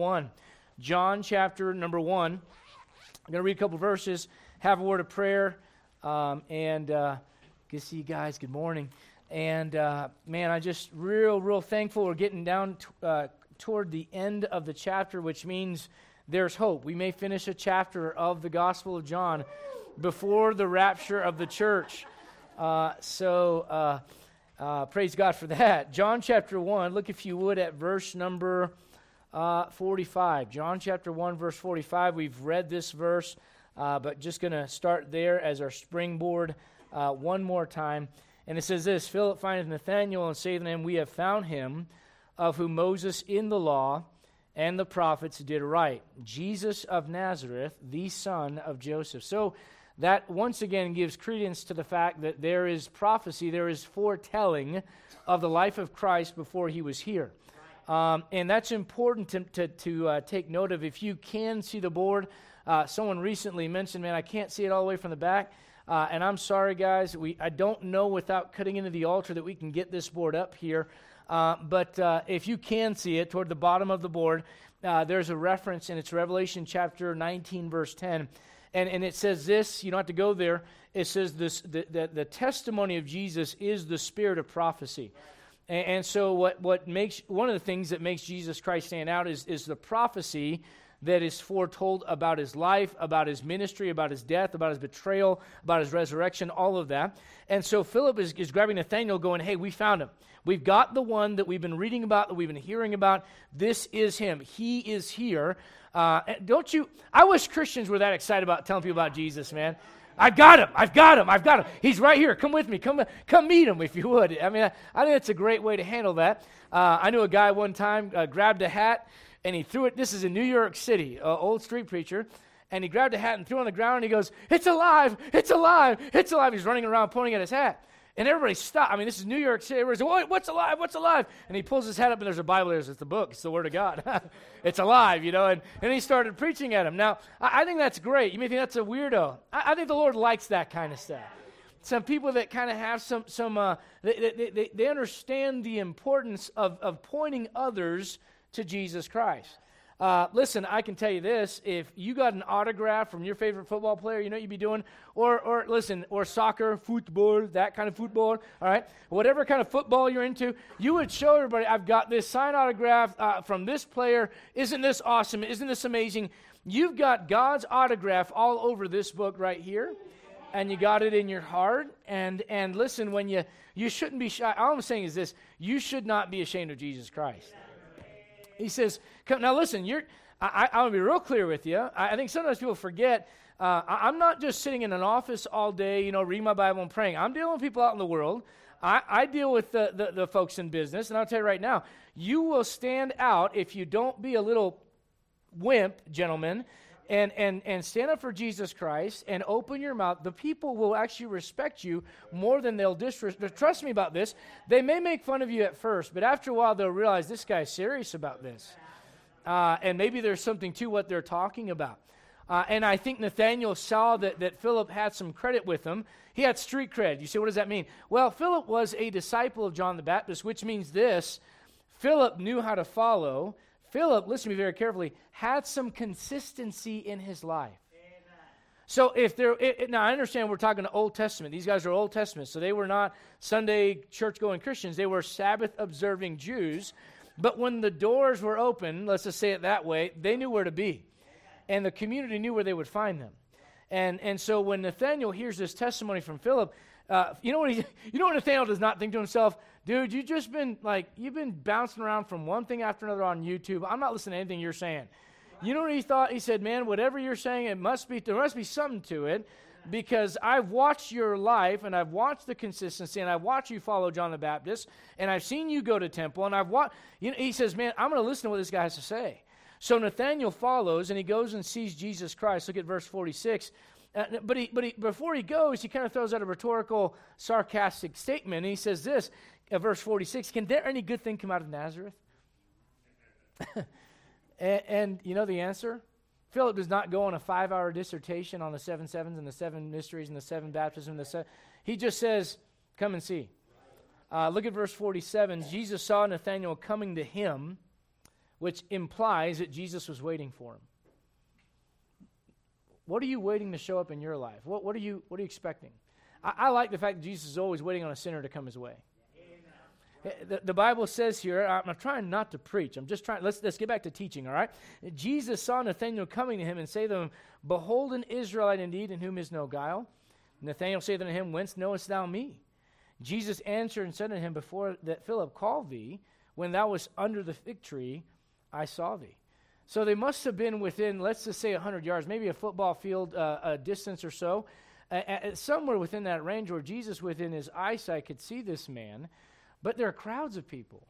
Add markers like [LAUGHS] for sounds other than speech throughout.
1. John chapter number 1. I'm going to read a couple verses, have a word of prayer, um, and uh, good to see you guys. Good morning. And uh, man, I'm just real, real thankful we're getting down t- uh, toward the end of the chapter, which means there's hope. We may finish a chapter of the Gospel of John before the rapture of the church. Uh, so uh, uh, praise God for that. John chapter 1, look if you would at verse number uh, 45. John chapter 1, verse 45. We've read this verse, uh, but just going to start there as our springboard uh, one more time. And it says this Philip findeth Nathanael and saith unto him, We have found him of whom Moses in the law and the prophets did write, Jesus of Nazareth, the son of Joseph. So that once again gives credence to the fact that there is prophecy, there is foretelling of the life of Christ before he was here. Um, and that's important to, to, to uh, take note of. If you can see the board, uh, someone recently mentioned, man, I can't see it all the way from the back. Uh, and I'm sorry, guys. We, I don't know without cutting into the altar that we can get this board up here. Uh, but uh, if you can see it toward the bottom of the board, uh, there's a reference, and it's Revelation chapter 19, verse 10. And, and it says this, you don't have to go there. It says this the, the, the testimony of Jesus is the spirit of prophecy. And, and, so, what, what makes one of the things that makes Jesus Christ stand out is, is the prophecy that is foretold about his life, about his ministry, about his death, about his betrayal, about his resurrection, all of that. And so, Philip is, is grabbing Nathanael, going, Hey, we found him. We've got the one that we've been reading about, that we've been hearing about. This is him. He is here. Uh, don't you? I wish Christians were that excited about telling people about Jesus, man. I've got him. I've got him. I've got him. He's right here. Come with me. Come, come meet him if you would. I mean, I, I think it's a great way to handle that. Uh, I knew a guy one time uh, grabbed a hat and he threw it. This is in New York City, an old street preacher. And he grabbed a hat and threw it on the ground and he goes, It's alive! It's alive! It's alive! He's running around pointing at his hat. And everybody stopped. I mean, this is New York City. Everybody's like, what's alive? What's alive? And he pulls his head up, and there's a Bible there. It's the book. It's the Word of God. [LAUGHS] it's alive, you know. And, and he started preaching at him. Now, I, I think that's great. You may think that's a weirdo. I, I, think the Lord likes that kind of stuff. Some people that kind of have some, some uh, they, they, they, they understand the importance of, of pointing others to Jesus Christ. Uh, listen, I can tell you this: if you got an autograph from your favorite football player, you know what you'd be doing, or, or listen, or soccer, football, that kind of football. All right, whatever kind of football you're into, you would show everybody, "I've got this signed autograph uh, from this player. Isn't this awesome? Isn't this amazing?" You've got God's autograph all over this book right here, and you got it in your heart. And and listen, when you you shouldn't be shy. All I'm saying is this: you should not be ashamed of Jesus Christ. He says, now listen, you're, I, I want to be real clear with you. I, I think sometimes people forget uh, I, am not just sitting in an office all day, you know, reading my Bible and praying. I'm dealing with people out in the world. I, I deal with the, the, the, folks in business, and I'll tell you right now, you will stand out if you don't be a little wimp, gentlemen, and, and, and stand up for Jesus Christ and open your mouth. The people will actually respect you more than they'll disrespect. Trust me about this. They may make fun of you at first, but after a while, they'll realize this guy's serious about this. Uh, and maybe there's something to what they're talking about. Uh, and I think Nathanael saw that, that Philip had some credit with him. He had street cred. You say, what does that mean? Well, Philip was a disciple of John the Baptist, which means this Philip knew how to follow. Philip, listen to me very carefully, had some consistency in his life. So if there, it, it, now I understand we're talking to Old Testament. These guys are Old Testament, so they were not Sunday church-going Christians. They were Sabbath-observing Jews. But when the doors were open, let's just say it that way, they knew where to be, and the community knew where they would find them. And and so when Nathanael hears this testimony from Philip, uh, you know what he, [LAUGHS] you know what Nathanael does not think to himself, dude, you've just been like you've been bouncing around from one thing after another on YouTube. I'm not listening to anything you're saying. You know what he thought? He said, man, whatever you're saying, it must be there must be something to it because I've watched your life and I've watched the consistency and I've watched you follow John the Baptist and I've seen you go to temple and I've watched. You know, he says, man, I'm going to listen to what this guy has to say. So Nathanael follows and he goes and sees Jesus Christ. Look at verse 46. Uh, but he, but he, before he goes, he kind of throws out a rhetorical, sarcastic statement. And he says this, uh, verse 46 Can there any good thing come out of Nazareth? [LAUGHS] and, and, you know the answer? Philip does not go on a five hour dissertation on the seven sevens and the seven mysteries and the seven baptisms. The se- he just says, Come and see. Uh, look at verse 47. Jesus saw Nathanael coming to him which implies that Jesus was waiting for him. What are you waiting to show up in your life? What, what, are, you, what are you expecting? I, I like the fact that Jesus is always waiting on a sinner to come his way. The, the, Bible says here, I'm trying not to preach. I'm just trying, let's, let's get back to teaching, all right? Jesus saw Nathanael coming to him and say to him, Behold an Israelite indeed, in whom is no guile. Nathanael said unto him, Whence knowest thou me? Jesus answered and said unto him, Before that Philip called thee, when thou wast under the fig tree, I saw thee. So they must have been within, let's just say, 100 yards, maybe a football field uh, a distance or so, uh, somewhere within that range where Jesus, within his eyesight, could see this man. But there are crowds of people.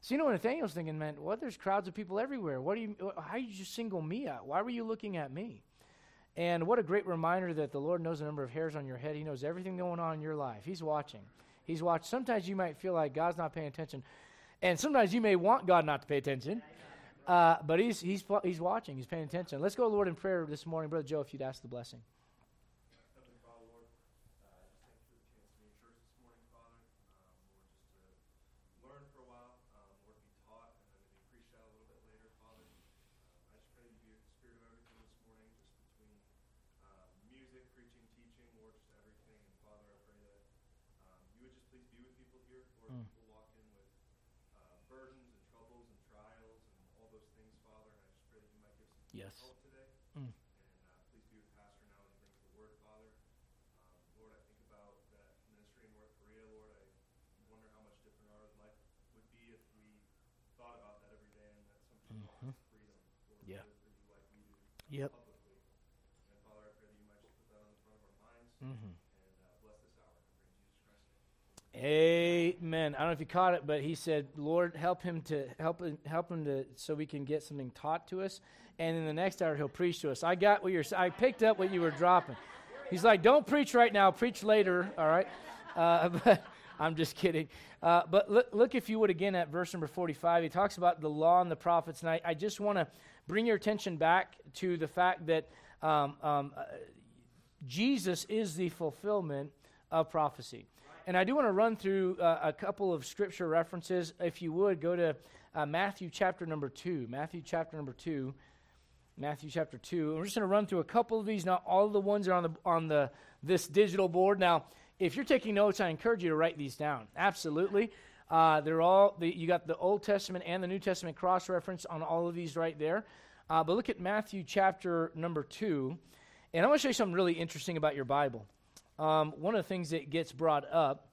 So you know what Nathanael's thinking, man, what? There's crowds of people everywhere. What do you, how did you single me out? Why were you looking at me? And what a great reminder that the Lord knows the number of hairs on your head. He knows everything going on in your life. He's watching. He's watching. Sometimes you might feel like God's not paying attention. And sometimes you may want God not to pay attention. Uh, but he's, he's, he's watching. He's paying attention. Let's go, Lord, in prayer this morning. Brother Joe, if you'd ask the blessing. Yep. Amen. I don't know if you caught it, but he said, "Lord, help him to help help him to so we can get something taught to us." And in the next hour, he'll preach to us. I got what you're. I picked up what you were dropping. He's like, "Don't preach right now. Preach later." All right. Uh, [LAUGHS] but I'm just kidding. Uh, but look, look, if you would again at verse number 45. He talks about the law and the prophets, and I, I just want to bring your attention back to the fact that um, um, uh, Jesus is the fulfillment of prophecy. And I do want to run through uh, a couple of scripture references. If you would, go to uh, Matthew chapter number 2. Matthew chapter number 2. Matthew chapter 2. And we're just going to run through a couple of these. Not all of the ones are on the on the this digital board. Now, if you're taking notes, I encourage you to write these down. Absolutely. Uh, they're all the, you got the Old Testament and the New Testament cross reference on all of these right there. Uh, but look at Matthew chapter number two, and I want to show you something really interesting about your Bible. Um, one of the things that gets brought up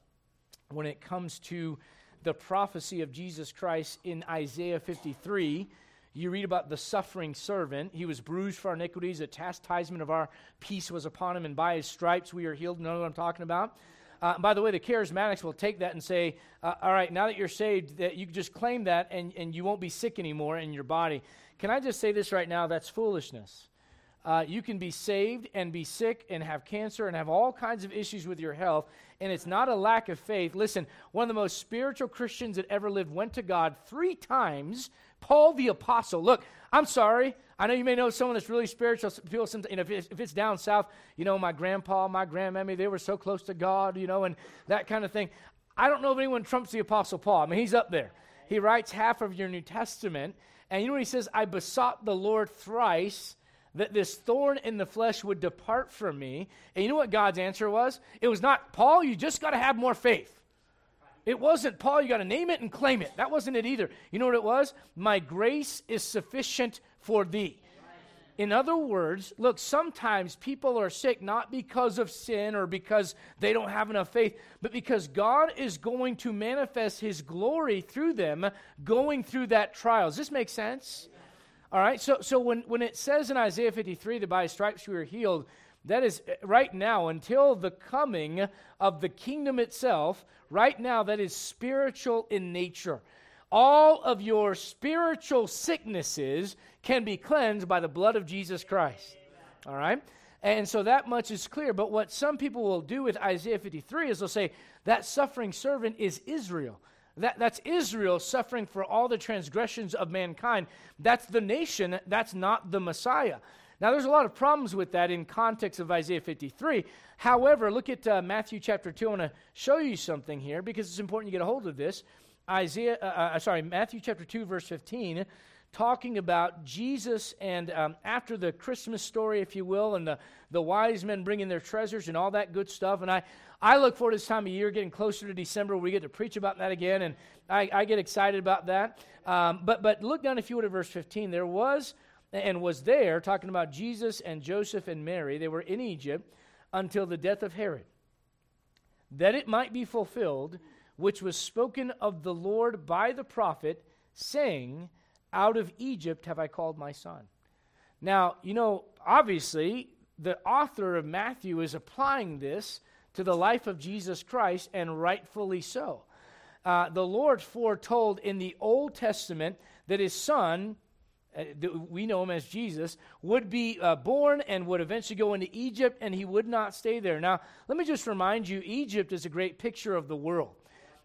when it comes to the prophecy of Jesus Christ in Isaiah 53 you read about the suffering servant. He was bruised for our iniquities. A chastisement of our peace was upon him, and by his stripes we are healed. You know what I'm talking about? Uh, by the way, the charismatics will take that and say, uh, all right, now that you're saved, that you just claim that and, and you won't be sick anymore in your body. Can I just say this right now? That's foolishness. Uh, you can be saved and be sick and have cancer and have all kinds of issues with your health, and it's not a lack of faith. Listen, one of the most spiritual Christians that ever lived went to God three times Paul the Apostle. Look, I'm sorry. I know you may know someone that's really spiritual. People, you know, if it's, if it's down south, you know, my grandpa, my grandmammy, they were so close to God, you know, and that kind of thing. I don't know if anyone trumps the Apostle Paul. I mean, he's up there. He writes half of your New Testament. And you know what he says? I besought the Lord thrice that this thorn in the flesh would depart from me. And you know what God's answer was? It was not, Paul, you just got to have more faith. It wasn't, Paul, you got to name it and claim it. That wasn't it either. You know what it was? My grace is sufficient for thee. In other words, look, sometimes people are sick not because of sin or because they don't have enough faith, but because God is going to manifest his glory through them going through that trial. Does this make sense? All right, so, so when, when it says in Isaiah 53 that by stripes we are healed, that is uh, right now, until the coming of the kingdom itself, right now, that is spiritual in nature. All of your spiritual sicknesses can be cleansed by the blood of Jesus Christ. All right? And so that much is clear. But what some people will do with Isaiah 53 is they'll say that suffering servant is Israel. That, that's Israel suffering for all the transgressions of mankind. That's the nation, that's not the Messiah. Now, there's a lot of problems with that in context of Isaiah 53. However, look at uh, Matthew chapter 2. I want to show you something here because it's important you get a hold of this. Isaiah, uh, uh, sorry, Matthew chapter 2, verse 15 talking about Jesus and um, after the Christmas story, if you will, and the, the wise men bringing their treasures and all that good stuff. And I, I look forward to this time of year, getting closer to December, where we get to preach about that again, and I, I get excited about that. Um, but, but look down, if you would, at verse 15. There was and was there, talking about Jesus and Joseph and Mary. They were in Egypt until the death of Herod, that it might be fulfilled, which was spoken of the Lord by the prophet, saying, Out of Egypt have I called my son. Now, you know, obviously, the author of Matthew is applying this to the life of Jesus Christ, and rightfully so. Uh, the Lord foretold in the Old Testament that his son uh, we know him as Jesus, would be uh, born and would eventually go into Egypt, and he would not stay there. Now, let me just remind you Egypt is a great picture of the world.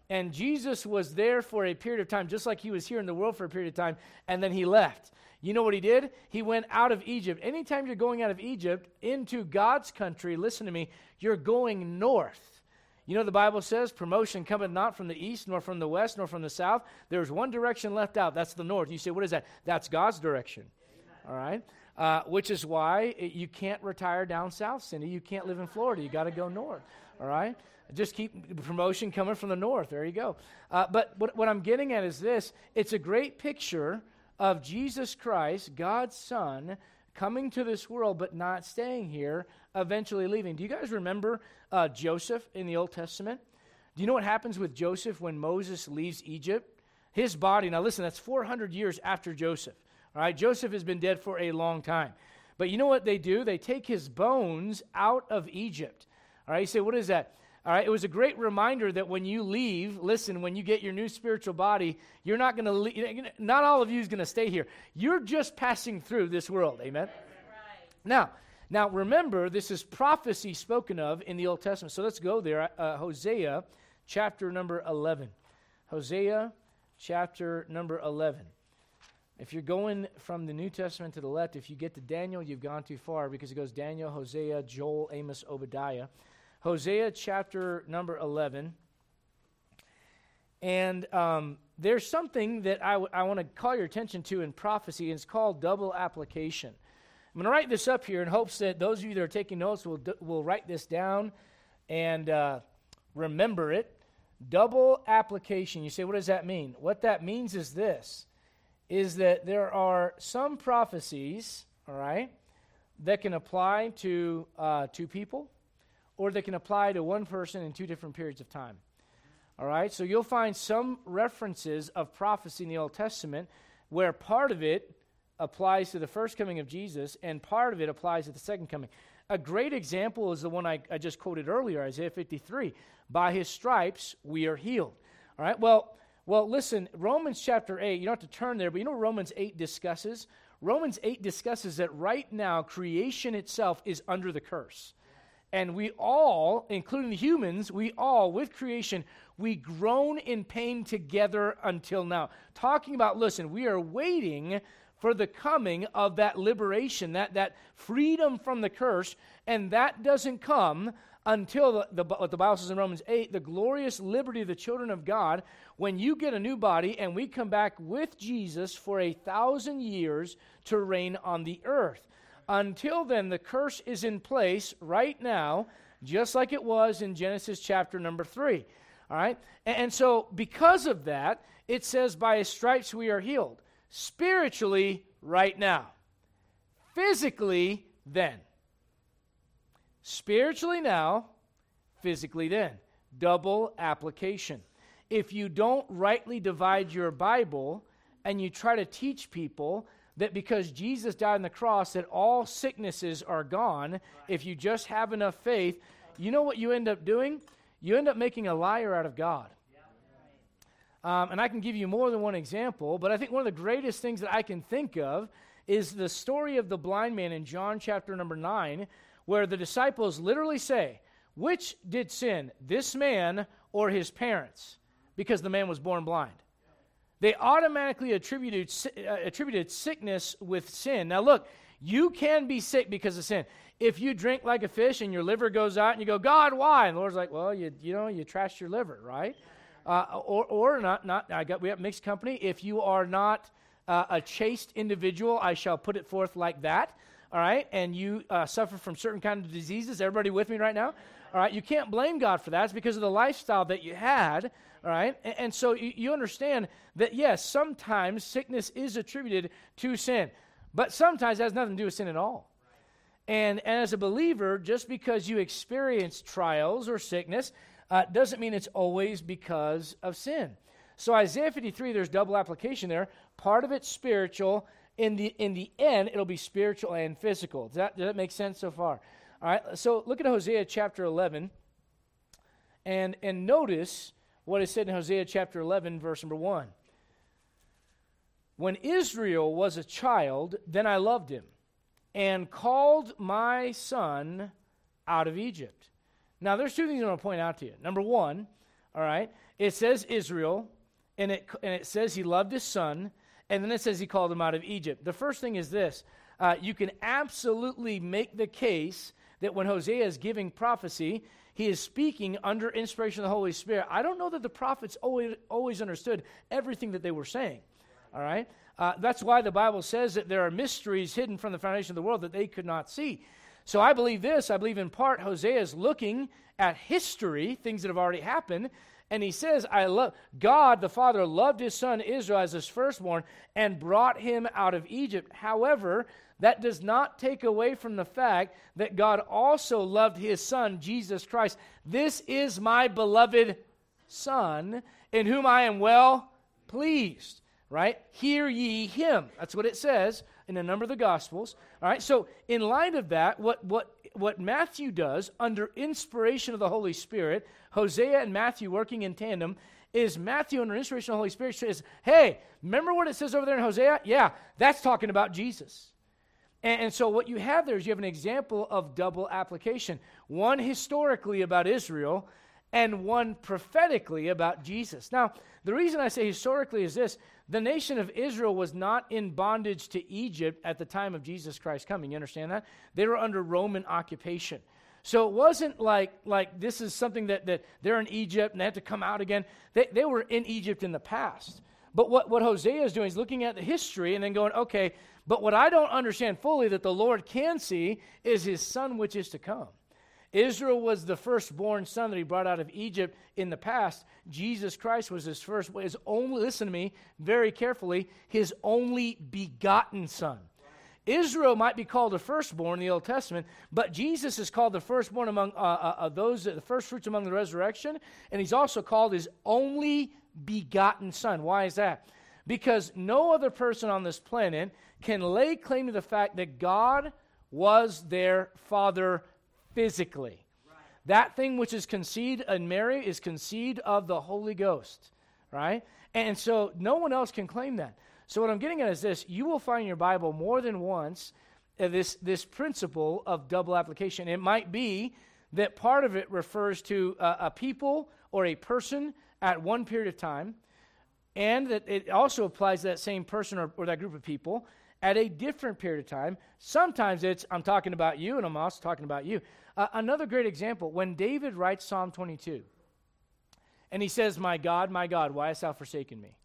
And Jesus was there for a period of time, just like he was here in the world for a period of time, and then he left. You know what he did? He went out of Egypt. Anytime you're going out of Egypt into God's country, listen to me, you're going north. You know, the Bible says, promotion cometh not from the east, nor from the west, nor from the south. There's one direction left out. That's the north. You say, what is that? That's God's direction. All right? Uh, which is why it, you can't retire down south, Cindy. You can't live in Florida. You got to go north. All right? Just keep promotion coming from the north. There you go. Uh, but what, what I'm getting at is this it's a great picture of Jesus Christ, God's Son, coming to this world but not staying here, eventually leaving. Do you guys remember uh, Joseph in the Old Testament? Do you know what happens with Joseph when Moses leaves Egypt? His body, now listen, that's 400 years after Joseph. All right, Joseph has been dead for a long time. But you know what they do? They take his bones out of Egypt. All right, you say, what is that? All right, it was a great reminder that when you leave, listen, when you get your new spiritual body, you're not going to leave, not all of you is going to stay here. You're just passing through this world. Amen? Right. Now, now remember, this is prophecy spoken of in the Old Testament. So let's go there. Uh, Hosea chapter number 11. Hosea chapter number 11. If you're going from the New Testament to the left, if you get to Daniel, you've gone too far because it goes Daniel, Hosea, Joel, Amos, Obadiah. Hosea chapter number 11. And um, there's something that I, w- I want to call your attention to in prophecy, and it's called double application. I'm going to write this up here in hopes that those of you that are taking notes will, d- will write this down and uh, remember it. Double application. You say, what does that mean? What that means is this is that there are some prophecies, all right, that can apply to uh, two people or that can apply to one person in two different periods of time. All right, so you'll find some references of prophecy in the Old Testament where part of it applies to the first coming of Jesus and part of it applies to the second coming. A great example is the one I, I just quoted earlier, Isaiah 53. By his stripes we are healed. All right, well, well, listen, Romans chapter 8, you don't have to turn there, but you know Romans 8 discusses? Romans 8 discusses that right now creation itself is under the curse. And we all, including the humans, we all, with creation, we groan in pain together until now. Talking about, listen, we are waiting for the coming of that liberation, that, that freedom from the curse, and that doesn't come until the, the, what the Bible says in Romans 8, the glorious liberty of the children of God, when you get a new body and we come back with Jesus for a thousand years to reign on the earth. Until then, the curse is in place right now, just like it was in Genesis chapter number 3. All right? And, so, because of that, it says, By his stripes we are healed. Spiritually, right now. Physically, then. Spiritually now, physically then. Double application. If you don't rightly divide your Bible and you try to teach people that because Jesus died on the cross, that all sicknesses are gone. If you just have enough faith, you know what you end up doing? You end up making a liar out of God. Um, and I can give you more than one example, but I think one of the greatest things that I can think of is the story of the blind man in John chapter number 9, where the disciples literally say, Which did sin, this man or his parents? Because the man was born blind. They automatically attributed, uh, attributed sickness with sin. Now, look, you can be sick because of sin. If you drink like a fish and your liver goes out and you go, God, why? And the Lord's like, well, you, you know, you trashed your liver, right? Uh, or, or not, not, I got, we have mixed company. If you are not uh, a chaste individual, I shall put it forth like that. All right, and you uh, suffer from certain kind of diseases. Everybody with me right now? All right, you can't blame God for that. It's because of the lifestyle that you had. All right, and, and so you, you understand that yes, sometimes sickness is attributed to sin, but sometimes it has nothing to do with sin at all. And, and as a believer, just because you experience trials or sickness uh, doesn't mean it's always because of sin. So Isaiah 53, there's double application there. Part of it's spiritual. In the in the end, it'll be spiritual and physical. Does that, does that make sense so far? All right. So look at Hosea chapter 11, and and notice what is said in Hosea chapter 11, verse number one. When Israel was a child, then I loved him and called my son out of Egypt. Now, there's two things I want to point out to you. Number one, all right, it says Israel, and it, and it says he loved his son, and then it says he called them out of Egypt. The first thing is this uh, you can absolutely make the case that when Hosea is giving prophecy, he is speaking under inspiration of the Holy Spirit. I don't know that the prophets always, always understood everything that they were saying. All right? Uh, that's why the Bible says that there are mysteries hidden from the foundation of the world that they could not see. So I believe this. I believe in part Hosea is looking at history, things that have already happened, and he says, I love God the Father loved his son Israel as his firstborn and brought him out of Egypt. However, that does not take away from the fact that God also loved his son, Jesus Christ. This is my beloved son, in whom I am well pleased. Right? Hear ye him. That's what it says in a number of the Gospels. All right. So, in light of that, what, what, what Matthew does under inspiration of the Holy Spirit, Hosea and Matthew working in tandem, is Matthew under inspiration of the Holy Spirit says, hey, remember what it says over there in Hosea? Yeah, that's talking about Jesus. And, and, so what you have there is you have an example of double application one historically about Israel, and one prophetically about Jesus. Now, the reason I say historically is this the nation of Israel was not in bondage to Egypt at the time of Jesus Christ coming. You understand that? They were under Roman occupation. So it wasn't like, like this is something that, that they're in Egypt and they have to come out again. They, they were in Egypt in the past. But what, what Hosea is doing is looking at the history and then going, okay, but what I don't understand fully that the Lord can see is his son which is to come. Israel was the firstborn son that he brought out of Egypt in the past. Jesus Christ was his first, his only, listen to me very carefully, his only begotten son. Israel might be called the firstborn in the Old Testament, but Jesus is called the firstborn among uh, uh, those, the firstfruits among the resurrection, and he's also called his only begotten son. Why is that? Because no other person on this planet can lay claim to the fact that God was their father physically. Right. That thing which is conceived in Mary is conceived of the Holy Ghost, right? And so no one else can claim that. So, what I'm getting at is this you will find in your Bible more than once uh, this, this principle of double application. It might be that part of it refers to uh, a people or a person at one period of time, and that it also applies to that same person or, or that group of people at a different period of time. Sometimes it's, I'm talking about you, and I'm also talking about you. Uh, another great example when David writes Psalm 22, and he says, My God, my God, why hast thou forsaken me?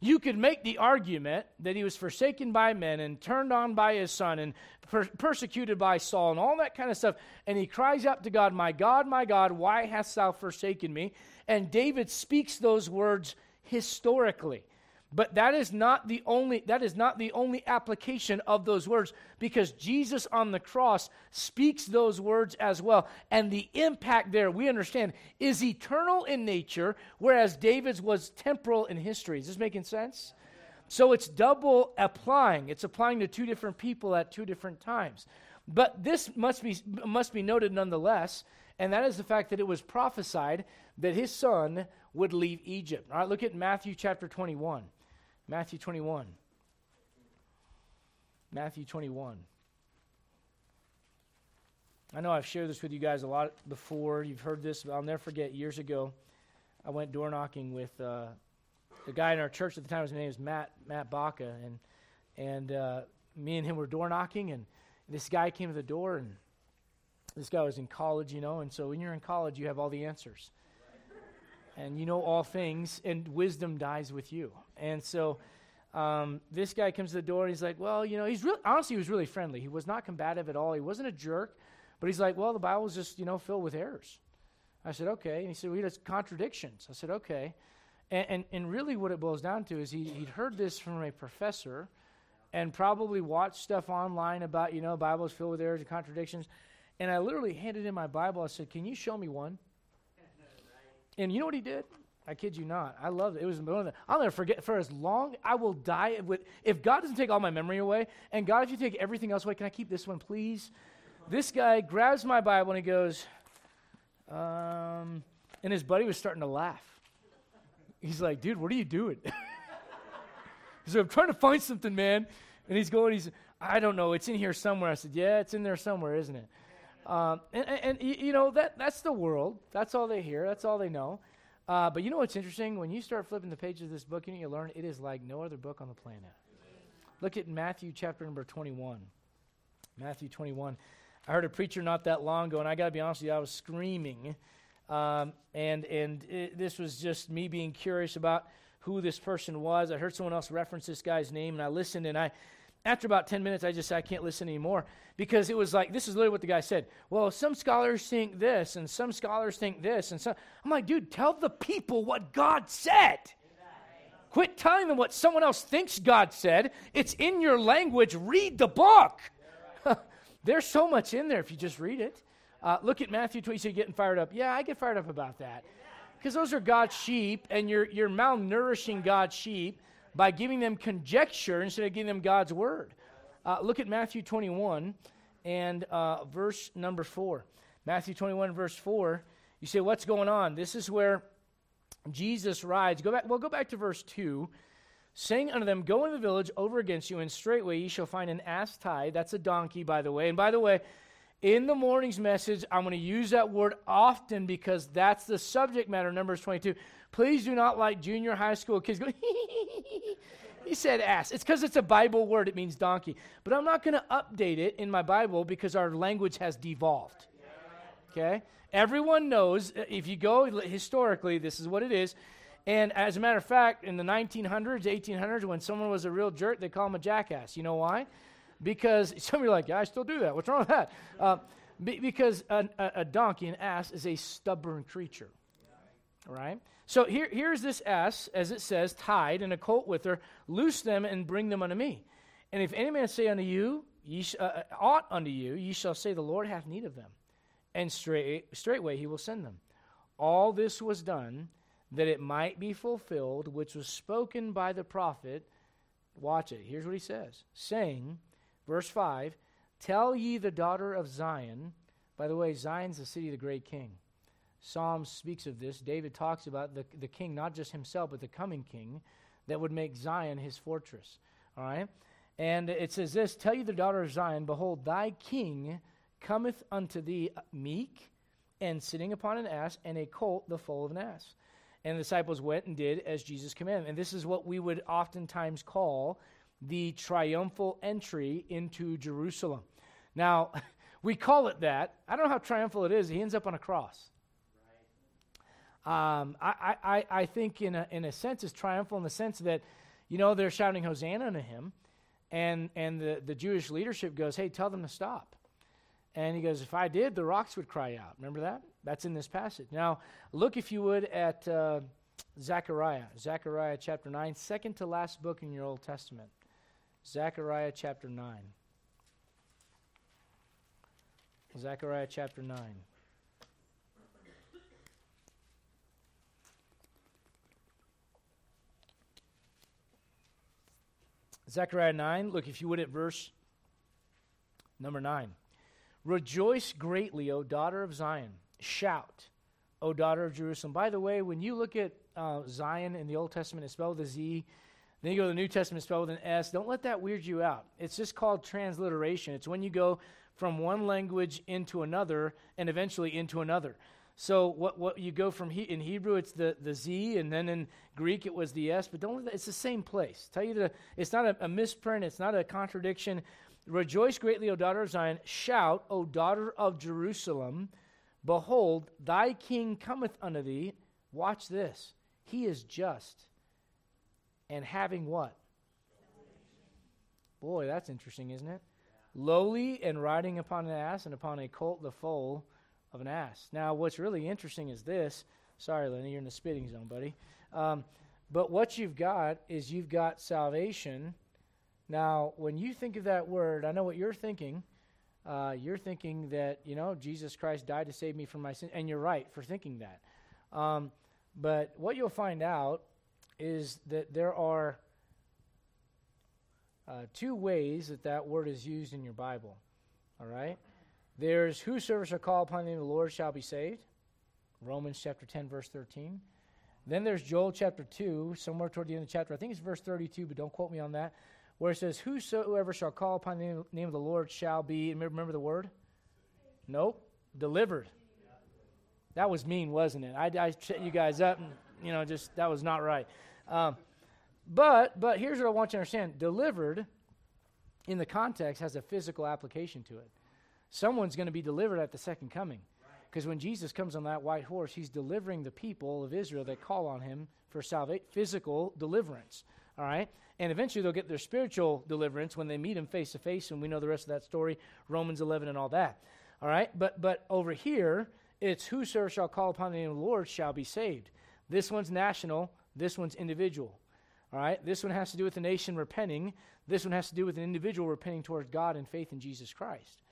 You could make the argument that he was forsaken by men and turned on by his son and per- persecuted by Saul and all that kind of stuff. And he cries out to God, My God, my God, why hast thou forsaken me? And David speaks those words historically. But that is not the only that is not the only application of those words because Jesus on the cross speaks those words as well and the impact there we understand is eternal in nature whereas David's was temporal in history. Is this making sense? So it's double applying. It's applying to two different people at two different times. But this must be must be noted nonetheless and that is the fact that it was prophesied that his son would leave Egypt. All right, look at Matthew chapter 21. Matthew 21. Matthew 21. I know I've shared this with you guys a lot before. You've heard this, but I'll never forget years ago, I went door knocking with uh, the guy in our church at the time. His name was Matt Matt Baca, and and uh, me and him were door knocking, and this guy came to the door, and this guy was in college, you know, and so when you're in college, you have all the answers and you know all things, and wisdom dies with you. And so um, this guy comes to the door and he's like, well, you know, he's really, honestly, he was really friendly. He was not combative at all. He wasn't a jerk, but he's like, well, the Bible's just, you know, filled with errors. I said, okay. And he said, well, has contradictions. I said, okay. And, and, and, really what it boils down to is he, he'd heard this from a professor and probably watched stuff online about, you know, Bible's filled with errors and contradictions. And I literally handed him my Bible. I said, can you show me one? And you know what he did? I kid you not. I love it. It was one of the, I'll never forget. For as long I will die with. If God doesn't take all my memory away, and God, if you take everything else away, can I keep this one, please? This guy grabs my Bible and he goes, um, and his buddy was starting to laugh. He's like, dude, what are you doing? [LAUGHS] he said, I'm trying to find something, man. And he's going, he's, I don't know, it's in here somewhere. I said, yeah, it's in there somewhere, isn't it? Um, and, and, you know, that, that's the world. That's all they hear. That's all they know. Uh, but you know what's interesting? When you start flipping the pages of this book, you learn it is like no other book on the planet. Look at Matthew chapter number 21. Matthew 21. I heard a preacher not that long ago, and I got to be honest with you, I was screaming. Um, and and it, this was just me being curious about who this person was. I heard someone else reference this guy's name, and I listened, and I after about 10 minutes, I just said, I can't listen anymore because it was like, this is literally what the guy said. Well, some scholars think this, and some scholars think this. And some, I'm like, dude, tell the people what God said. Quit telling them what someone else thinks God said. It's in your language. Read the book. [LAUGHS] There's so much in there if you just read it. Uh, look at Matthew 20. So you're getting fired up. Yeah, I get fired up about that. Because those are God's sheep, and you're, you're malnourishing God's sheep by giving them conjecture instead of giving them God's word. Uh, look at Matthew 21 and uh, verse number 4. Matthew 21, verse 4. You say, What's going on? This is where Jesus rides. Go back, well, go back to verse 2. Saying unto them, Go in the village over against you, and straightway ye shall find an ass tied. That's a donkey, by the way. And by the way, in the morning's message, I'm going to use that word often because that's the subject matter, Numbers 22. Please do not like junior high school kids go, [LAUGHS] he said ass. It's because it's a Bible word, it means donkey. But I'm not going to update it in my Bible because our language has devolved. Okay? Everyone knows, uh, if you go historically, this is what it is. And as a matter of fact, in the 1900s, 1800s, when someone was a real jerk, they call him a jackass. You know why? Because [LAUGHS] some of you are like, yeah, I still do that. What's wrong with that? Uh, be, because a, a, a donkey, an ass, is a stubborn creature. Right? So here, here's this ass, as it says, tied, and a colt with her. Loose them and bring them unto me. And if any man say unto you, ye sh- uh, uh, aught unto you, ye shall say, The Lord hath need of them. And straight, straightway he will send them. All this was done that it might be fulfilled, which was spoken by the prophet. Watch it. Here's what he says saying, verse 5 Tell ye the daughter of Zion. By the way, Zion's the city of the great king. Psalm speaks of this. David talks about the, the king, not just himself, but the coming king that would make Zion his fortress. All right? And it says this Tell you the daughter of Zion, behold, thy king cometh unto thee meek and sitting upon an ass, and a colt the foal of an ass. And the disciples went and did as Jesus commanded. And this is what we would oftentimes call the triumphal entry into Jerusalem. Now, [LAUGHS] we call it that. I don't know how triumphal it is. He ends up on a cross. Um, I, I, I think, in a, in a sense, is triumphal in the sense that, you know, they're shouting Hosanna to him, and, and the, the Jewish leadership goes, hey, tell them to stop. And he goes, if I did, the rocks would cry out. Remember that? That's in this passage. Now, look, if you would, at uh, Zechariah. Zechariah chapter 9, second to last book in your Old Testament. Zechariah chapter 9. Zechariah chapter 9. Zechariah 9, look, if you would, at verse number 9. Rejoice greatly, O daughter of Zion. Shout, O daughter of Jerusalem. By the way, when you look at uh, Zion in the Old Testament, it's spelled with a Z. Then you go to the New Testament, it's spelled with an S. Don't let that weird you out. It's just called transliteration. It's when you go from one language into another and eventually into another. So what, what you go from he, in Hebrew, it's the, the Z, and then in Greek it was the S, but don't it's the same place. Tell you that it's not a, a misprint, it's not a contradiction. Rejoice greatly, O daughter of Zion. Shout, O daughter of Jerusalem. Behold, thy king cometh unto thee. Watch this. He is just and having what? Boy, that's interesting, isn't it? Lowly and riding upon an ass and upon a colt the foal of an ass. Now, what's really interesting is this. Sorry, Lenny, you're in the spitting zone, buddy. Um, but what you've got is you've got salvation. Now, when you think of that word, I know what you're thinking. Uh, you're thinking that, you know, Jesus Christ died to save me from my sin. And you're right for thinking that. Um, but what you'll find out is that there are uh, two ways that that word is used in your Bible. All right? There's whosoever shall call upon the name of the Lord shall be saved. Romans chapter 10, verse 13. Then there's Joel chapter 2, somewhere toward the end of the chapter. I think it's verse 32, but don't quote me on that, where it says, Whosoever shall call upon the name of the Lord shall be, remember the word? Nope, delivered. That was mean, wasn't it? I, I set you guys up, and, you know, just, that was not right. Um, but, but here's what I want you to understand delivered in the context has a physical application to it. Someone's going to be delivered at the second coming. Because when Jesus comes on that white horse, he's delivering the people of Israel that call on him for salvation, physical deliverance. All right? And eventually they'll get their spiritual deliverance when they meet him face to face, and we know the rest of that story, Romans 11 and all that. All right? But, but over here, it's whosoever shall call upon the name of the Lord shall be saved. This one's national, this one's individual. All right? This one has to do with the nation repenting. This one has to do with an individual repenting towards God and faith in Jesus Christ.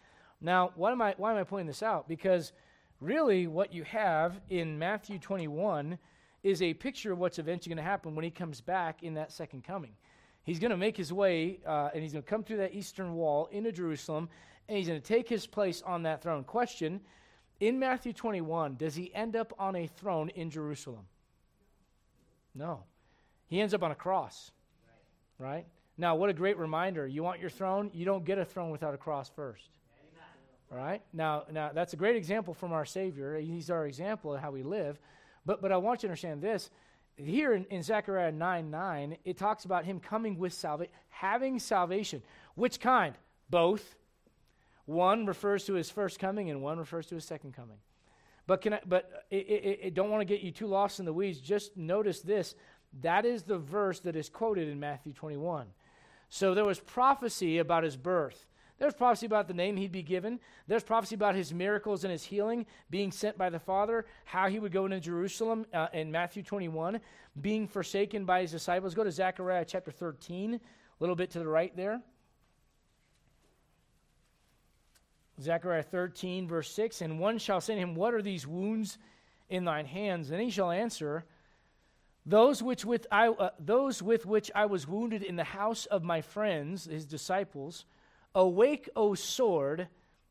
Now, why am I, why am I pointing this out? Because really, what you have in Matthew 21 is a picture of what's eventually going to happen when he comes back in that second coming. He's going to make his way, uh, and he's going to come through that eastern wall into Jerusalem, and he's going to take his place on that throne. Question In Matthew 21, does he end up on a throne in Jerusalem? No. He ends up on a cross, right? Now, what a great reminder. You want your throne? You don't get a throne without a cross first. All right? Now, now that's a great example from our Savior. He's our example of how we live. But, but I want you to understand this. Here in, in Zechariah 9 9, it talks about him coming with salvation, having salvation. Which kind? Both. One refers to his first coming, and one refers to his second coming. But, can I, but it, it, it don't want to get you too lost in the weeds. Just notice this that is the verse that is quoted in Matthew 21. So there was prophecy about his birth. There's prophecy about the name he'd be given. There's prophecy about his miracles and his healing, being sent by the Father, how he would go into Jerusalem uh, in Matthew 21, being forsaken by his disciples. Go to Zechariah chapter 13, a little bit to the right there. Zechariah 13, verse 6 And one shall say to him, What are these wounds in thine hands? And he shall answer, those, which with I, uh, those with which I was wounded in the house of my friends, his disciples, awake, O sword,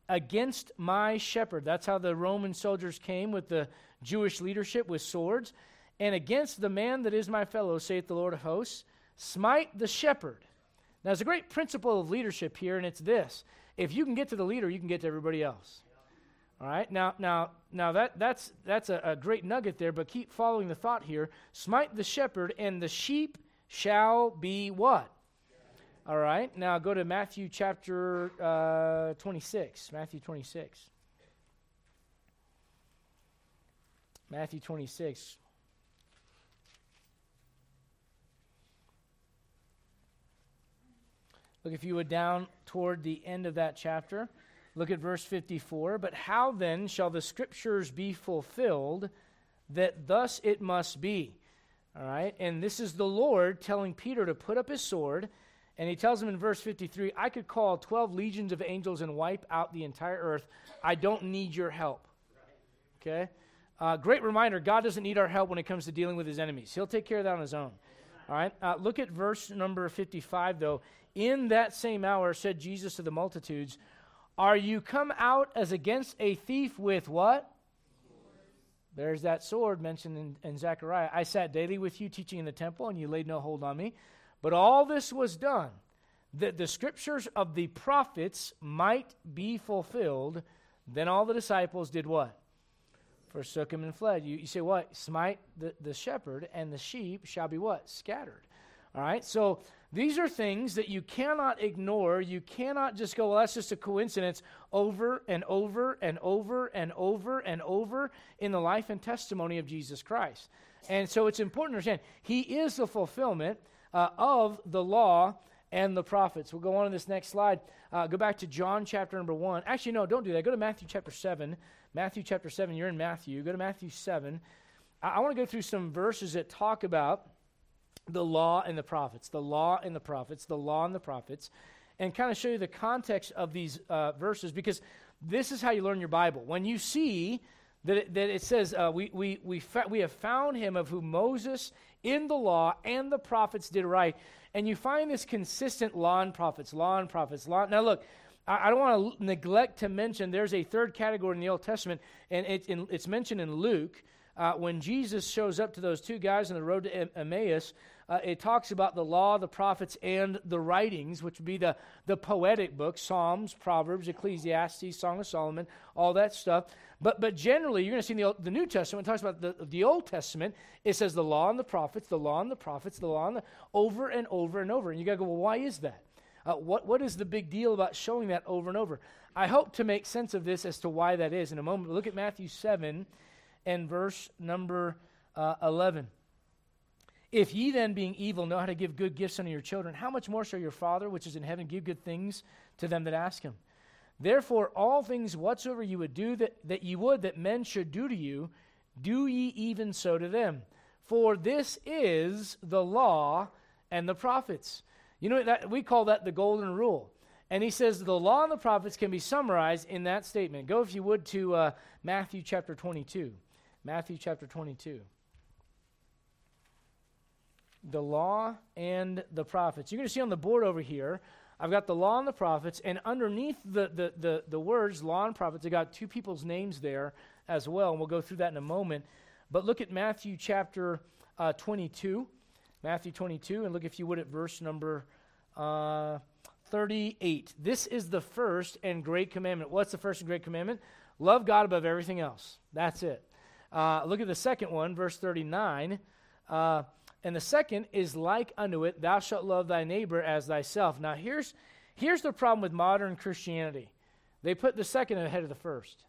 against my shepherd. That's how the Roman soldiers came with the Jewish leadership with swords. And against the man that is my fellow, saith the Lord of hosts, smite the shepherd. Now, there's a great principle of leadership here, and it's this if you can get to the leader, you can get to everybody else. All right. Now, now, now that that's that's a, a, great nugget there. But keep following the thought here. Smite the shepherd, and the sheep shall be what? All right. Now go to Matthew chapter uh, 26. Matthew 26. Matthew 26. Look, if you would down toward the end of that chapter. Look at verse 54. But how then shall the scriptures be fulfilled that thus it must be? All right. And this is the Lord telling Peter to put up his sword. And he tells him in verse 53 I could call 12 legions of angels and wipe out the entire earth. I don't need your help. Okay? Uh, great reminder God doesn't need our help when it comes to dealing with his enemies, he'll take care of that on his own. All right? Uh, look at verse number 55, though. In that same hour said Jesus to the multitudes, are you come out as against a thief with what? There's that sword mentioned in, in, Zechariah. I sat daily with you teaching in the temple, and you laid no hold on me. But all this was done that the scriptures of the prophets might be fulfilled. Then all the disciples did what? Forsook him and fled. You, you say what? Smite the, the shepherd, and the sheep shall be what? Scattered. All right? So these are things that you cannot ignore. You cannot just go, well, that's just a coincidence over and over and over and over and over in the life and testimony of Jesus Christ. And so it's important to understand He is the fulfillment uh, of the law and the prophets. We'll go on to this next slide. Uh, go back to John chapter number 1. Actually, no, don't do that. Go to Matthew chapter 7. Matthew chapter 7. You're in Matthew. Go to Matthew 7. I, I want to go through some verses that talk about the law and the prophets, the law and the prophets, the law and the prophets, and kind of show you the context of these uh, verses because this is how you learn your Bible. When you see that it, that it says, uh, we, we, we, fa- we have found him of whom Moses in the law and the prophets did write. and you find this consistent law and prophets, law and prophets, law. Now, look, I, I don't want to neglect to mention there's a third category in the Old Testament, and it, in, it's mentioned in Luke. Uh, when Jesus shows up to those two guys on the road to Emmaus, uh, it talks about the law, the prophets, and the writings, which would be the, the poetic books Psalms, Proverbs, Ecclesiastes, Song of Solomon, all that stuff. But, but generally, you're going to see in the, the New Testament, it talks about the, the Old Testament, it says the law and the prophets, the law and the prophets, the law and the, over and over and over. And you got to go, well, why is that? Uh, what, what is the big deal about showing that over and over? I hope to make sense of this as to why that is in a moment. Look at Matthew 7 and verse number uh, 11. If ye then, being evil, know how to give good gifts unto your children, how much more shall your Father, which is in heaven, give good things to them that ask him? Therefore, all things whatsoever you would do that, that ye would that men should do to you, do ye even so to them. For this is the law and the prophets. You know, that, we call that the golden rule. And he says the law and the prophets can be summarized in that statement. Go, if you would, to uh, Matthew chapter 22. Matthew chapter 22 the law and the prophets. You're going to see on the board over here, I've got the law and the prophets, and underneath the, the, the, the words law and prophets, I've got two people's names there as well, and we'll go through that in a moment. But look at Matthew chapter uh, 22. Matthew 22, and look, if you would, at verse number uh, 38. This is the first and great commandment. What's the first and great commandment? Love God above everything else. That's it. Uh, look at the second one, verse 39. Uh, and the second is like unto it, thou shalt love thy neighbor as thyself. Now, here's, here's the problem with modern Christianity they put the second ahead of the first.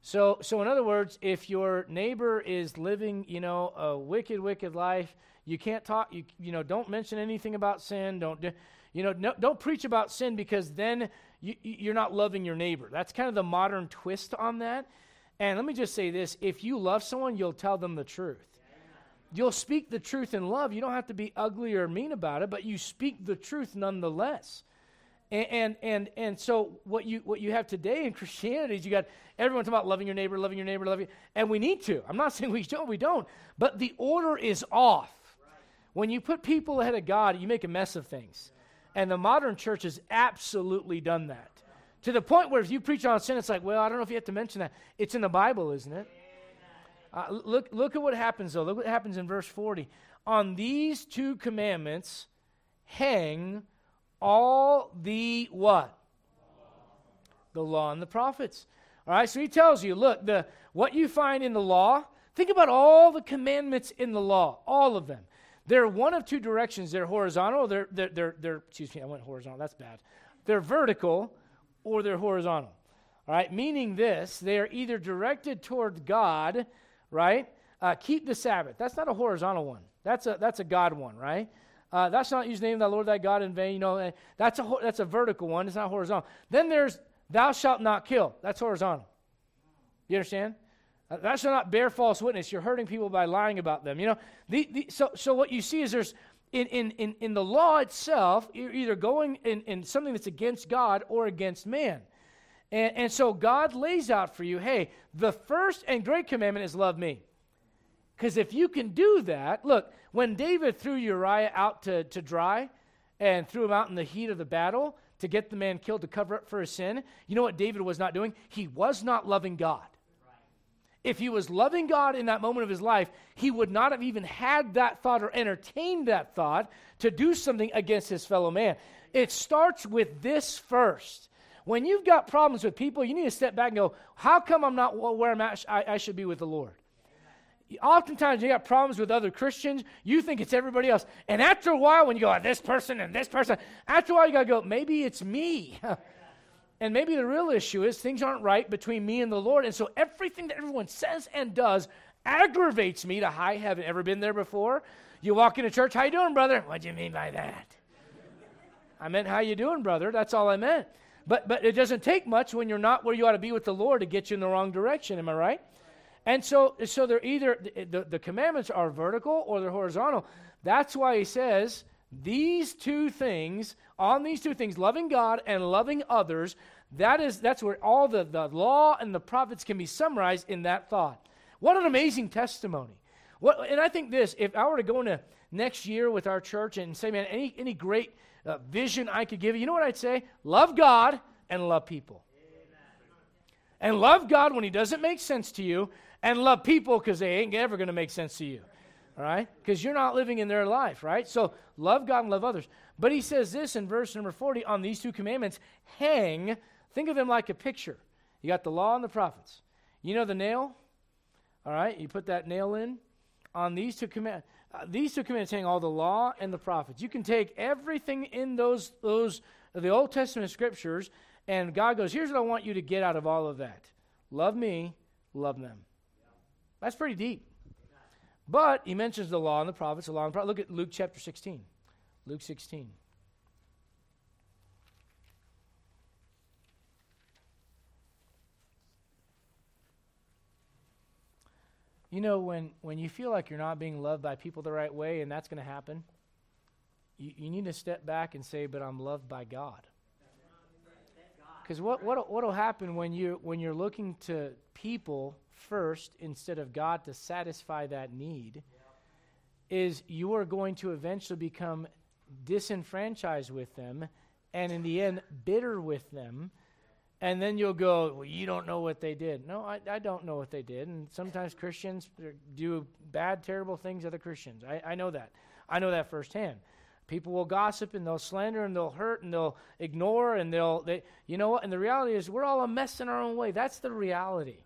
So, so in other words, if your neighbor is living, you know, a wicked, wicked life, you can't talk. You, you know, don't mention anything about sin. Don't, you know, no, don't preach about sin because then you, you're not loving your neighbor. That's kind of the modern twist on that. And let me just say this: if you love someone, you'll tell them the truth. You'll speak the truth in love. You don't have to be ugly or mean about it, but you speak the truth nonetheless. And, and and and, so what you what you have today in [LAUGHS] Christianity is you got everyone talking about loving your neighbor, loving your neighbor, loving, and we need to. I'm not [LAUGHS] saying we don't, we don't, but the order is off. When you put people ahead of God, you make a mess of things, and the modern church has absolutely done that to the point where if you preach on sin, it's like, well, I don't know if you have to mention that. It's in the Bible, isn't it? Uh, look, look at what happens, though. Look what happens in verse 40. On these two commandments hang all the what? The law and the prophets. All right, so he tells you, look, the what you find in the law, think about all the commandments in the law, all of them. They're one of two directions. They're horizontal, they're, they're, they're, they're excuse me, I went horizontal, that's bad. They're vertical or they're horizontal. All right, meaning this, they are either directed toward God right? Uh, keep the Sabbath. That's not a horizontal one. That's a that's a God one, right? Uh, that's not use the name of the Lord thy God in vain. You know, that's a that's a vertical one. It's not horizontal. Then there's thou shalt not kill. That's horizontal. You understand? Uh, thou shalt not bear false witness. You're hurting people by lying about them. You know, the, the, so so what you see is there's in, in, in, in the law itself, you're either going in, in something that's against God or against man. And, and so God lays out for you hey, the first and great commandment is love me. Because if you can do that, look, when David threw Uriah out to, to dry and threw him out in the heat of the battle to get the man killed to cover up for his sin, you know what David was not doing? He was not loving God. If he was loving God in that moment of his life, he would not have even had that thought or entertained that thought to do something against his fellow man. It starts with this first. When you've got problems with people, you need to step back and go, how come I'm not where I'm at, I, I should be with the Lord? Oftentimes, you got problems with other Christians. You think it's everybody else. And after a while, when you go, oh, this person and this person, after a while, you got to go, maybe it's me. [LAUGHS] and maybe the real issue is things aren't right between me and the Lord. And so everything that everyone says and does aggravates me to high heaven. Ever been there before? You walk into church, how you doing, brother? What do you mean by that? [LAUGHS] I meant how you doing, brother. That's all I meant. But but it doesn't take much when you're not where you ought to be with the Lord to get you in the wrong direction. Am I right? And so so they're either the, the commandments are vertical or they're horizontal. That's why he says these two things, on these two things, loving God and loving others, that is that's where all the, the law and the prophets can be summarized in that thought. What an amazing testimony. What, and I think this, if I were to go into next year with our church and say, man, any, any great uh, vision I could give you, you know what I'd say? Love God and love people. Amen. And love God when He doesn't make sense to you, and love people because they ain't ever going to make sense to you. All right? Because you're not living in their life, right? So love God and love others. But he says this in verse number 40 on these two commandments hang, think of them like a picture. You got the law and the prophets. You know the nail? All right? You put that nail in on these two commandments. Uh, these two commandments hang all the law and the prophets. You can take everything in those those the Old Testament scriptures, and God goes, "Here's what I want you to get out of all of that: love me, love them." That's pretty deep. But he mentions the law and the prophets, the law and the prophets. Look at Luke chapter 16. Luke 16. You know, when, when you feel like you're not being loved by people the right way, and that's going to happen, you, you need to step back and say, But I'm loved by God. Because what, what, what'll happen when, you, when you're looking to people first instead of God to satisfy that need is you are going to eventually become disenfranchised with them and in the end bitter with them and then you'll go well you don't know what they did. No i, I don't know what they did. And sometimes christians do bad terrible things to other christians. I, I know that. I know that firsthand. People will gossip and they'll slander and they'll hurt and they'll ignore and they'll they you know what? And the reality is we're all a mess in our own way. That's the reality.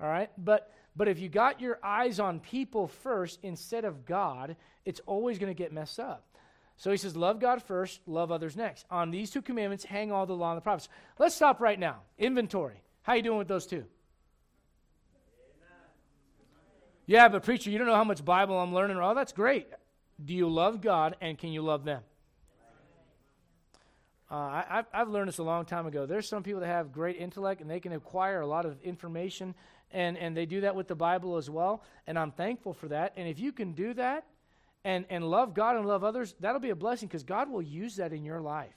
All right? But but if you got your eyes on people first instead of god it's always going to get messed up so he says, Love God first, love others next. On these two commandments hang all the law and the prophets. Let's stop right now. Inventory. How you doing with those two? Yeah, but preacher, you don't know how much Bible I'm learning. Oh, that's great. Do you love God and can you love them? Uh, I, have learned this a long time ago. There's some people that have great intellect and they can acquire a lot of information, and, and they do that with the Bible as well. And I'm thankful for that. And if you can do that, and, and love God and love others, that'll be a blessing because God will use that in your life.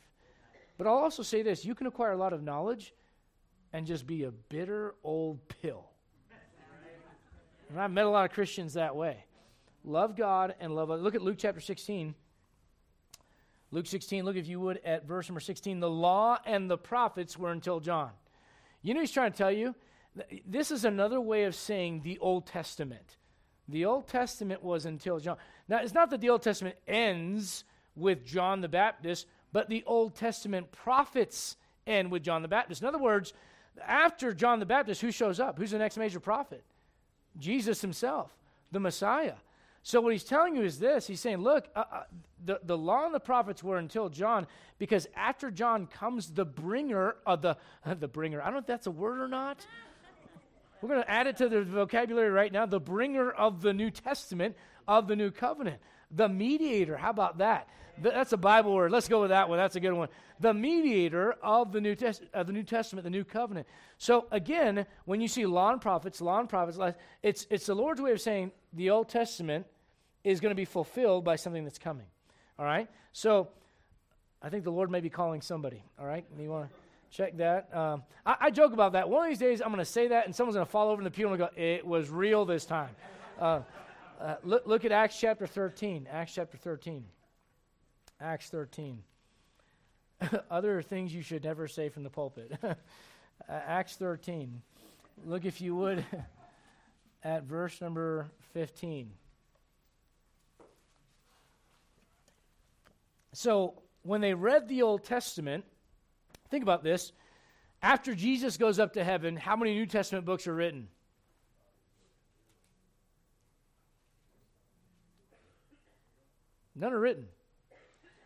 But I'll also say this you can acquire a lot of knowledge and just be a bitter old pill. And I've met a lot of Christians that way. Love God and love others. Look at Luke chapter 16. Luke 16, look if you would at verse number 16. The law and the prophets were until John. You know, he's trying to tell you this is another way of saying the Old Testament. The Old Testament was until John. Now, it's not that the Old Testament ends with John the Baptist, but the Old Testament prophets end with John the Baptist. In other words, after John the Baptist, who shows up? Who's the next major prophet? Jesus himself, the Messiah. So, what he's telling you is this He's saying, look, uh, uh, the, the law and the prophets were until John, because after John comes the bringer of the, uh, [LAUGHS] the bringer. I don't know if that's a word or not. We're going to add it to the vocabulary right now the bringer of the New Testament, of the new covenant. The mediator, how about that? That's a Bible word. Let's go with that one. That's a good one. The mediator of the New, Test- of uh, the new Testament, the new covenant. So again, when you see law and prophets, law and prophets, it's, it's the Lord's way of saying the Old Testament is going to be fulfilled by something that's coming. All right? So I think the Lord may be calling somebody. All right? You want to check that? Um, I, I, joke about that. One of these days, I'm going to say that, and someone's going to fall over in the pew and go, "It was real this time." Uh, uh, look, look at Acts chapter 13. Acts chapter 13. Acts 13. [LAUGHS] Other things you should never say from the pulpit. [LAUGHS] uh, Acts 13. Look, if you would, [LAUGHS] at verse number 15. So, when they read the Old Testament, think about this. After Jesus goes up to heaven, how many New Testament books are written? None are written.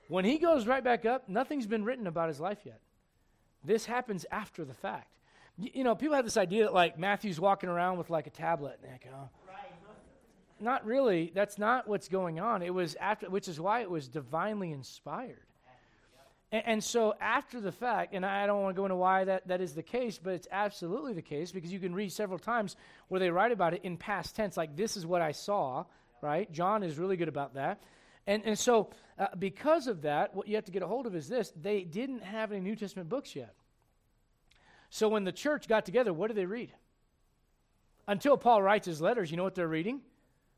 When he goes right back up, nothing's been written about his life yet. This happens after the fact. You, know, people have this idea that like Matthew's walking around with like a tablet and they go, not really. That's not what's going on. It was after, which is why it was divinely inspired. And, and, so after the fact, and I don't want to go into why that, that is the case, but it's absolutely the case because you can read several times where they write about it in past tense, like this is what I saw, right? John is really good about that. And, and so uh, because of that, what you have to get a hold of is this they didn't have any New Testament books yet. So when the church got together, what did they read? Until Paul writes his letters, you know what they're reading?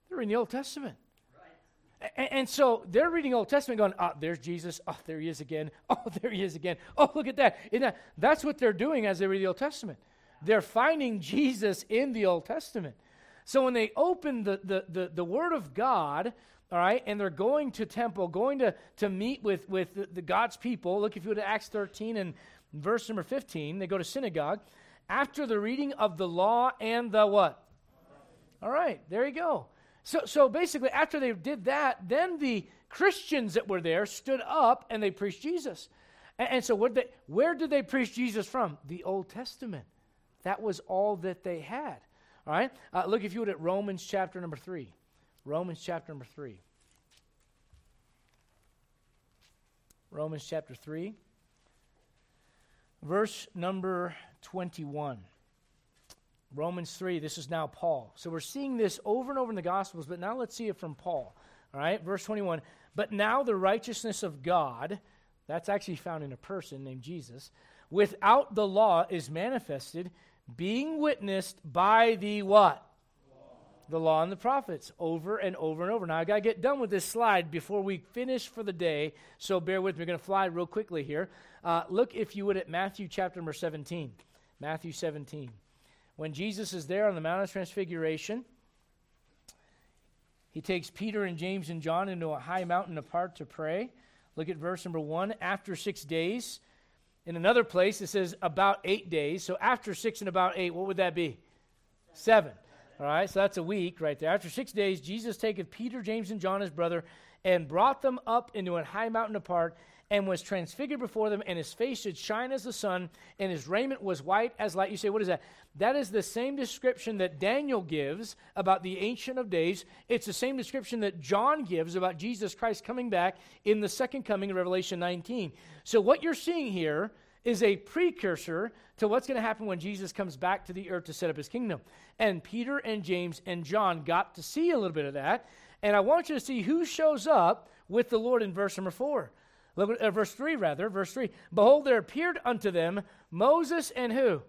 They're in the Old Testament. And, and, so they're reading Old Testament going, oh, there's Jesus. Oh, there he is again. [LAUGHS] Oh, there he is again. Oh, look at that. that. That's what they're doing as they read the Old Testament. They're finding Jesus in the Old Testament. So when they open the, the, the, the Word of God, all right, and they're going to temple, going to, to meet with, with the, the God's people, look if you go to Acts 13 and verse number 15, they go to synagogue. After the reading of the law and the what? All right, there you go. So, so basically, after they did that, then the Christians that were there stood up and they preached Jesus. And, and so, they, where did they preach Jesus from? The Old Testament. That was all that they had. All right? Uh, look, if you would, at Romans chapter number 3. Romans chapter number 3. Romans chapter 3, verse number 21. Romans 3, this is now Paul. So we're seeing this over and over in the Gospels, but now let's see it from Paul. All right, verse 21. But now the righteousness of God, that's actually found in a person named Jesus, without the law is manifested, being witnessed by the what? the law and the prophets over and over and over. Now, I got to get done with this slide before we finish for the day, so bear with me. We're going to fly real quickly here. Uh, look, if you would, at Matthew chapter number 17. Matthew 17 when Jesus is there on the Mount of Transfiguration, he takes Peter and James and John into a high mountain apart to pray. Look at verse number one. After six days, in another place it says about eight days. So after six and about eight, what would that be? Seven. All right, so that's a week right there. After six days, Jesus taketh Peter, James, and John, his brother, and brought them up into a high mountain apart, and was transfigured before them, and his face should shine as the sun, and his raiment was white as light. You say, what is that? That is the same description that Daniel gives about the Ancient of Days. It's the same description that John gives about Jesus Christ coming back in the second coming in Revelation 19. So, what you're seeing here is a precursor to what's going to happen when Jesus comes back to the earth to set up his kingdom. And Peter and James and John got to see a little bit of that. And I want you to see who shows up with the Lord in verse number 4. Look at uh, verse 3, rather. Verse 3 Behold, there appeared unto them Moses and who?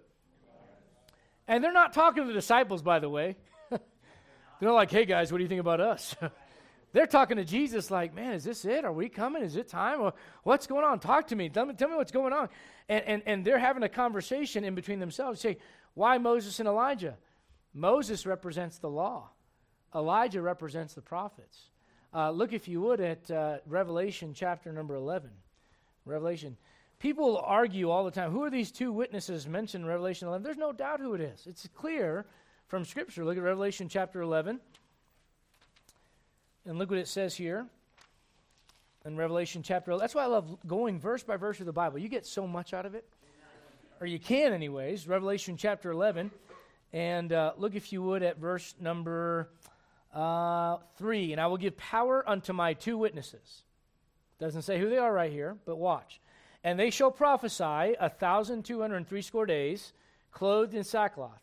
And they're not talking to the disciples, by the way. [LAUGHS] they're like, hey guys, what do you think about us? [LAUGHS] they're talking to Jesus, like, man, is this it? Are we coming? Is it time? What's going on? Talk to me. Tell me, tell me what's going on. And, and, and they're having a conversation in between themselves. Say, why Moses and Elijah? Moses represents the law, Elijah represents the prophets. Uh, look, if you would, at uh, Revelation chapter number 11. Revelation. People argue all the time who are these two witnesses mentioned in Revelation 11? There's no doubt who it is. It's clear from Scripture. Look at Revelation chapter 11. And look what it says here in Revelation chapter 11. That's why I love going verse by verse through the Bible. You get so much out of it. Or you can, anyways. Revelation chapter 11. And uh, look, if you would, at verse number uh, 3. And I will give power unto my two witnesses. Doesn't say who they are right here, but watch. And they shall prophesy a thousand two hundred and threescore days, clothed in sackcloth.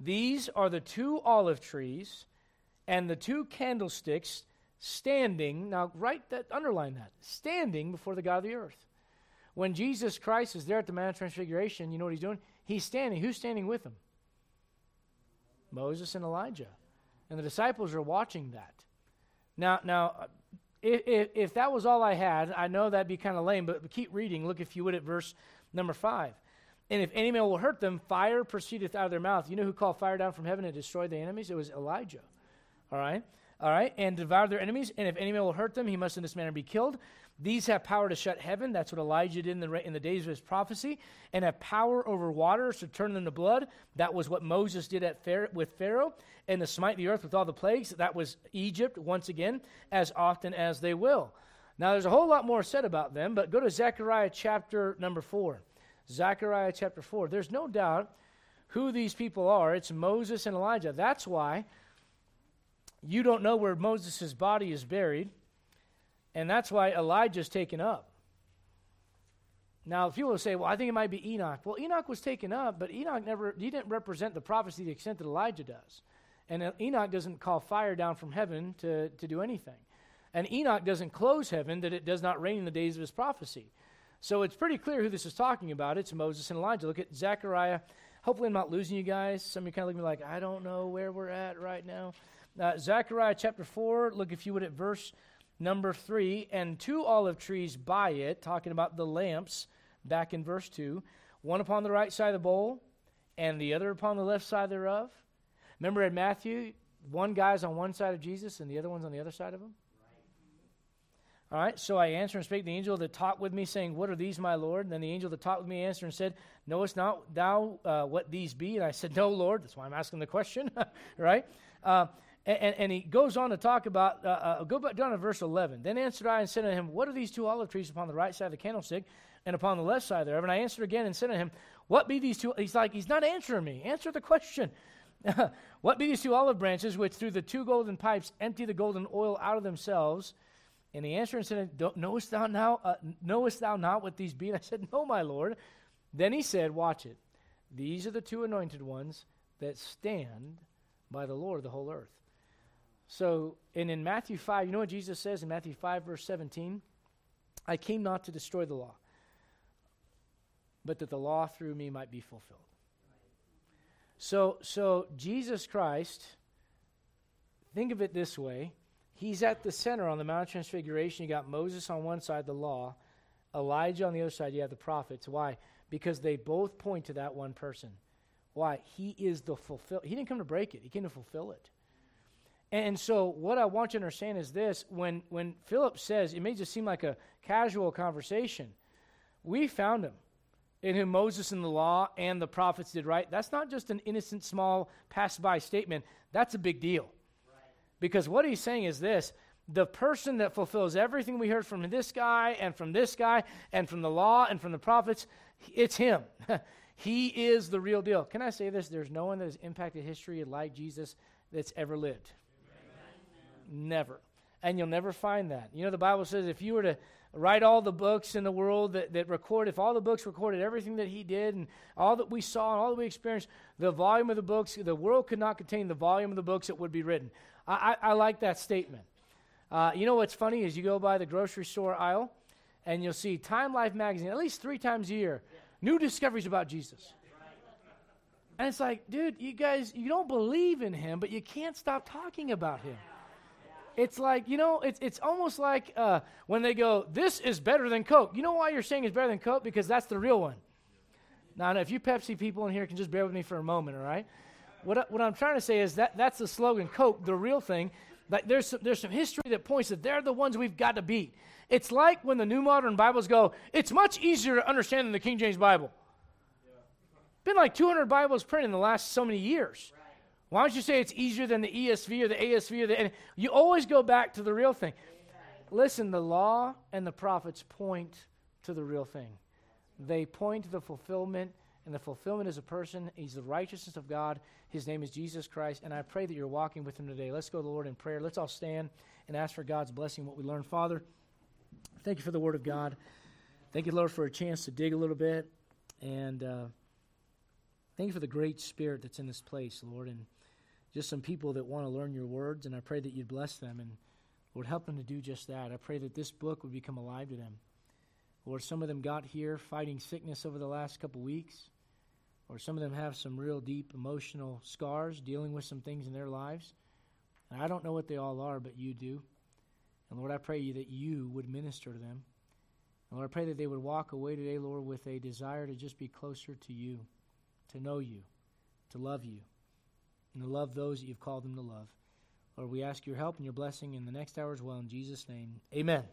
These are the two olive trees and the two candlesticks standing. Now, write that, underline that. Standing before the God of the earth. When Jesus Christ is there at the Mount of Transfiguration, you know what he's doing? He's standing. Who's standing with him? Moses and Elijah. And the disciples are watching that. Now, now if, if, that was all I had, I know that'd be kind of lame, but keep reading. Look, if you would, at verse number five. And if any man will hurt them, fire proceedeth out of their mouth. You know who called fire down from heaven and destroyed the enemies? It was Elijah. All right? All right? And devour their enemies. And if any man will hurt them, he must in this manner be killed. These have power to shut heaven. That's what Elijah did in the, in the days of his prophecy. And have power over waters to turn them to blood. That was what Moses did at Pharaoh, with Pharaoh. And to smite the earth with all the plagues. That was Egypt, once again, as often as they will. Now, there's a whole lot more said about them, but go to Zechariah chapter number 4. Zechariah chapter 4. There's no doubt who these people are. It's Moses and Elijah. That's why you don't know where Moses' body is buried and that's why Elijah's taken up. Now, people will say, well, I think it might be Enoch. Well, Enoch was taken up, but Enoch never, he didn't represent the prophecy to the extent that Elijah does. And Enoch doesn't call fire down from heaven to, to do anything. And Enoch doesn't close heaven that it does not rain in the days of his prophecy. So it's pretty clear who this is talking about. It's Moses and Elijah. Look at Zechariah. Hopefully, I'm not losing you guys. Some of you kind of look at me like, I don't know where we're at right now. Uh, Zechariah chapter 4, look if you would at verse number 3. And two olive trees by it, talking about the lamps back in verse 2, one upon the right side of the bowl and the other upon the left side thereof. Remember in Matthew, one guy's on one side of Jesus and the other one's on the other side of him? All right, so I answer and spake the angel that talked with me, saying, What are these, my Lord? And then the angel that talked with me answered and said, Knowest not thou uh, what these be? And I said, No, Lord. That's why I'm asking the question, [LAUGHS] right? Uh, and, and, he goes on to talk about, uh, uh, go back down to verse 11. Then answered I and said unto him, What are these two olive trees upon the right side of the candlestick and upon the left side thereof? And I answered again and said unto him, What be these two? He's like, He's not answering me. Answer the question. [LAUGHS] what be these two olive branches which through the two golden pipes empty the golden oil out of themselves? And he answered and said, Knowest thou now, uh, knowest thou not what these be? And I said, No, my Lord. Then he said, Watch it. These are the two anointed ones that stand by the Lord of the whole earth. So, and in Matthew 5, you know what Jesus says in Matthew 5, verse 17? I came not to destroy the law, but that the law through me might be fulfilled. So, so Jesus Christ, think of it this way He's at the center on the Mount of Transfiguration. You got Moses on one side, the law, Elijah on the other side, you have the prophets. Why? Because they both point to that one person. Why? He is the fulfill. He didn't come to break it. He came to fulfill it. And so, what I want you to understand is this: when when Philip says, it may just seem like a casual conversation. We found him, in whom Moses and the law and the prophets did write. That's not just an innocent, small, pass by statement. That's a big deal. Because what he's saying is this the person that fulfills everything we heard from this guy and from this guy and from the law and from the prophets, it's him. [LAUGHS] he is the real deal. Can I say this? There's no one that has impacted history like Jesus that's ever lived. Never. And you'll never find that. You know, the Bible says if you were to write all the books in the world that, that record, if all the books recorded everything that he did and all that we saw and all that we experienced, the volume of the books, the world could not contain the volume of the books that would be written. I, I, I like that statement. Uh, you know what's funny is you go by the grocery store aisle and you'll see Time Life magazine at least three times a year, new discoveries about Jesus. And it's like, dude, you guys, you don't believe in him, but you can't stop talking about him. It's like, you know, it's, it's almost like uh, when they go, this is better than Coke. You know why you're saying it's better than Coke? Because that's the real one. Now, if you Pepsi people in here can just bear with me for a moment, all right? what, what I'm trying to say is that that's the slogan, Coke, the real thing. Like there's some, there's some history that points that they're the ones we've got to beat. It's like when the New Modern Bibles go, it's much easier to understand than the King James Bible. Been like 200 Bibles printed in the last so many years. Right. Why don't you say it's easier than the ESV or the ASV or the? And you always go back to the real thing. Listen, the law and the prophets point to the real thing. They point to the fulfillment and the fulfillment is a person. He's the righteousness of God. His name is Jesus Christ. And I pray that you're walking with him today. Let's go to the Lord in prayer. Let's all stand and ask for God's blessing, what we learned. Father, thank you for the word of God. Thank you, Lord, for a chance to dig a little bit. And uh, thank you for the great spirit that's in this place, Lord. And just some people that want to learn your words. And I pray that you'd bless them and, Lord, help them to do just that. I pray that this book would become alive to them. Lord, some of them got here fighting sickness over the last couple weeks or some of them have some real deep emotional scars dealing with some things in their lives. And I don't know what they all are, but you do. And Lord, I pray you that you would minister to them. And Lord, I pray that they would walk away today, Lord, with a desire to just be closer to you, to know you, to love you, and to love those that you've called them to love. Lord, we ask your help and your blessing in the next hour as well. In Jesus' name, amen.